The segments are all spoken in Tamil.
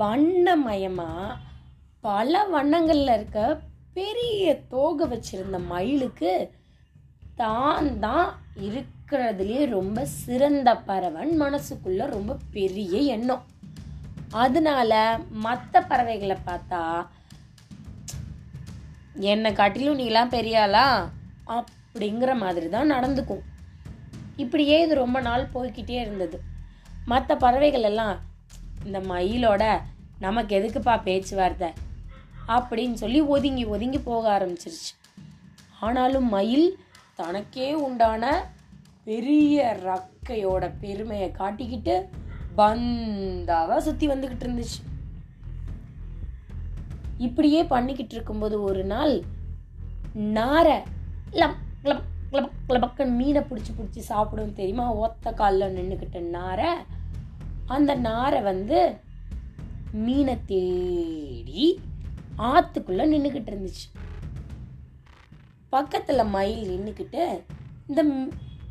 வண்ணமயமாக பல வண்ணங்களில் இருக்க பெரிய தோகை வச்சிருந்த மயிலுக்கு தான் தான் இருக்கிறதுலே ரொம்ப சிறந்த பறவன் மனசுக்குள்ளே ரொம்ப பெரிய எண்ணம். அதனால மற்ற பறவைகளை பார்த்தா என்னை காட்டிலும் நீலாம் பெரியாளா அப்படிங்கிற மாதிரி தான் நடந்துக்கும். இப்படியே இது ரொம்ப நாள் போய்கிட்டே இருந்தது. மற்ற பறவைகள் எல்லாம் இந்த மயிலோட நமக்கு எதுக்குப்பா பேச்சுவார்த்தை? அப்படின்னு சொல்லி ஒதுங்கி ஒதுங்கி போக ஆரம்பிச்சிருச்சு. ஆனாலும் மயில் தனக்கே உண்டான பெரிய ரக்கையோட பெருமையை காட்டிக்கிட்டு பந்தாவா சுற்றி வந்துக்கிட்டு இருந்துச்சு. இப்படியே பண்ணிக்கிட்டு இருக்கும்போது ஒரு நாள் நாரை லப் கிளப் கிளப் கிளபக்கன்னு மீனை பிடிச்சி பிடிச்சி சாப்பிடும் தெரியுமா? ஒத்த காலில் நின்றுக்கிட்ட நாரை. அந்த நாரை வந்து மீனை தேடி ஆற்றுக்குள்ளே நின்றுக்கிட்டு இருந்துச்சு. பக்கத்தில் மயில் நின்றுக்கிட்டு இந்த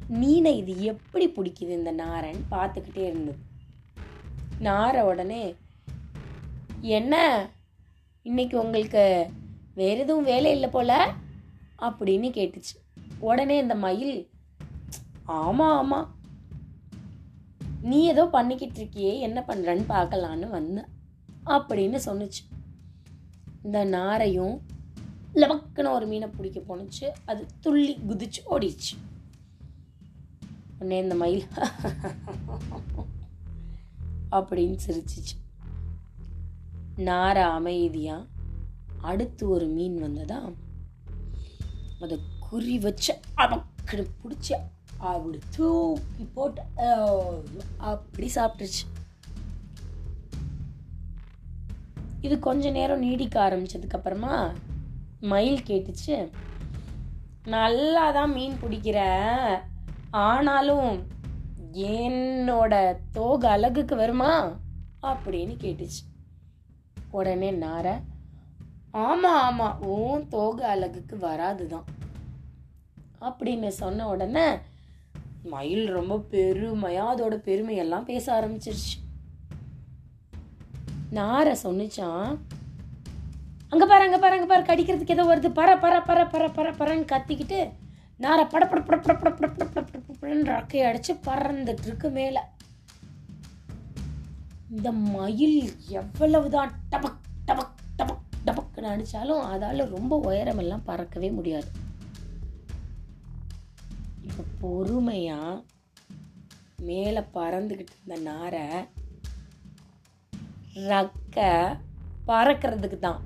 மீனை இது எப்படி பிடிக்குது இந்த நாரன் பார்த்துக்கிட்டே இருந்தது. நாரை உடனே என்ன? இன்னைக்கு உங்களுக்கு வேற எதுவும் வேலை இல்லை போல? அப்படின்னு கேட்டுச்சு. உடனே இந்த மயில் ஆமாம் ஆமாம் நீ ஏதோ பண்ணிக்கிட்டு இருக்கியே என்ன பண்ணுறன்னு பார்க்கலான்னு வந்தேன் அப்படின்னு சொன்னிச்சு. இந்த நாரையும் லபக்குன்னு ஒரு மீனை பிடிக்க போணுச்சு. அது துள்ளி குதிச்சு ஓடிச்சு உடனே இந்த மயில் அப்படின்னு சிரிச்சிச்சு. நாரை அமைதியா அடுத்து ஒரு மீன் வந்ததா? அதை குறி வச்சு அவக்குன்னு பிடிச்சி அப்படி தூக்கி போட்டு அப்படி சாப்பிட்டுருச்சு. இது கொஞ்ச நேரம் நீடிக்க ஆரம்பிச்சதுக்கப்புறமா மயில் கேட்டுச்சு. நல்லா தான் மீன் பிடிக்கிற. ஆனாலும் என்னோட தோகை அழகுக்கு வருமா? அப்படின்னு கேட்டுச்சு. உடனே நார ஆமாம் ஆமாம் உன் தோக அழகுக்கு வராதுதான். அப்படின்னு சொன்ன உடனே மயில் ரொம்ப பெருமையாக அதோட பெருமையெல்லாம் பேச ஆரம்பிச்சிருச்சு. நார சொன்னுச்சான் அங்க பாரு அங்க பாரு அங்க பாரு கடிக்கிறதுக்கு ஏதோ வருது பர பர பர பர பர பரன்னு கத்திக்கிட்டு நார பட பட பட பட பட பட பட பட பட படன்னு ரக்கையை அடிச்சு பறந்துட்டு இருக்கு மேல இந்த மயில் எவ்வளவுதான் டபக் டபக் டபக் டபக்குன்னு அடிச்சாலும் அதால ரொம்ப உயரமெல்லாம் பறக்கவே முடியாது இப்ப பொறுமையா மேல பறந்துகிட்டு இருந்த நாரை ரக்கை பறக்கிறதுக்கு தான்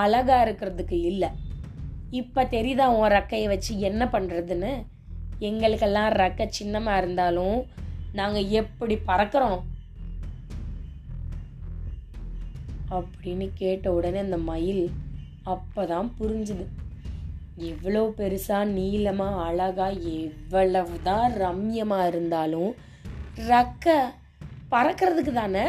அழகா இருக்கிறதுக்கு இல்லை. இப்போ தெரியுதா உன் ரக்கையை வச்சு என்ன பண்ணுறதுன்னு எங்களுக்கெல்லாம் ரக்கை சின்னமாக இருந்தாலும் நாங்கள் எப்படி பறக்கிறோம்? அப்படின்னு கேட்ட உடனே அந்த மயில் அப்போ தான் புரிஞ்சுது. எவ்வளோ பெருசாக நீளமாக அழகாக எவ்வளவு தான் ரம்யமாக இருந்தாலும் ரக்கை பறக்கிறதுக்கு தானே?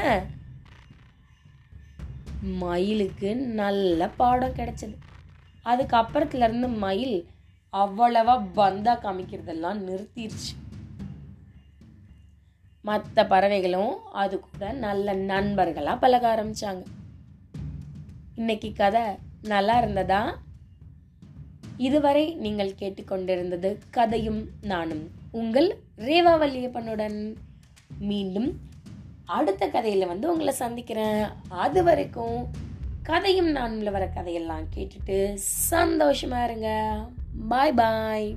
மயிலுக்கு நல்ல பாடம் கிடைச்சது. அதுக்கப்புறத்துலேருந்து மயில் அவ்வளவா பந்தா காமிக்கிறதெல்லாம் நிறுத்திடுச்சு மற்ற பறவைகளும் அது கூட நல்ல நண்பர்களாக பழக ஆரம்பித்தாங்க இன்னைக்கு கதை நல்லா இருந்ததா? இதுவரை நீங்கள் கேட்டுக்கொண்டிருந்தது கதையும் நானும் உங்கள் ரேவா வல்லியப்பனுடன் மீண்டும் அடுத்த கதையில் வந்து உங்களை சந்திக்கிறேன். அது வரைக்கும் கதையும் நான் உள்ள வர கதையெல்லாம் கேட்டுட்டு சந்தோஷமா இருங்க. பாய் பாய்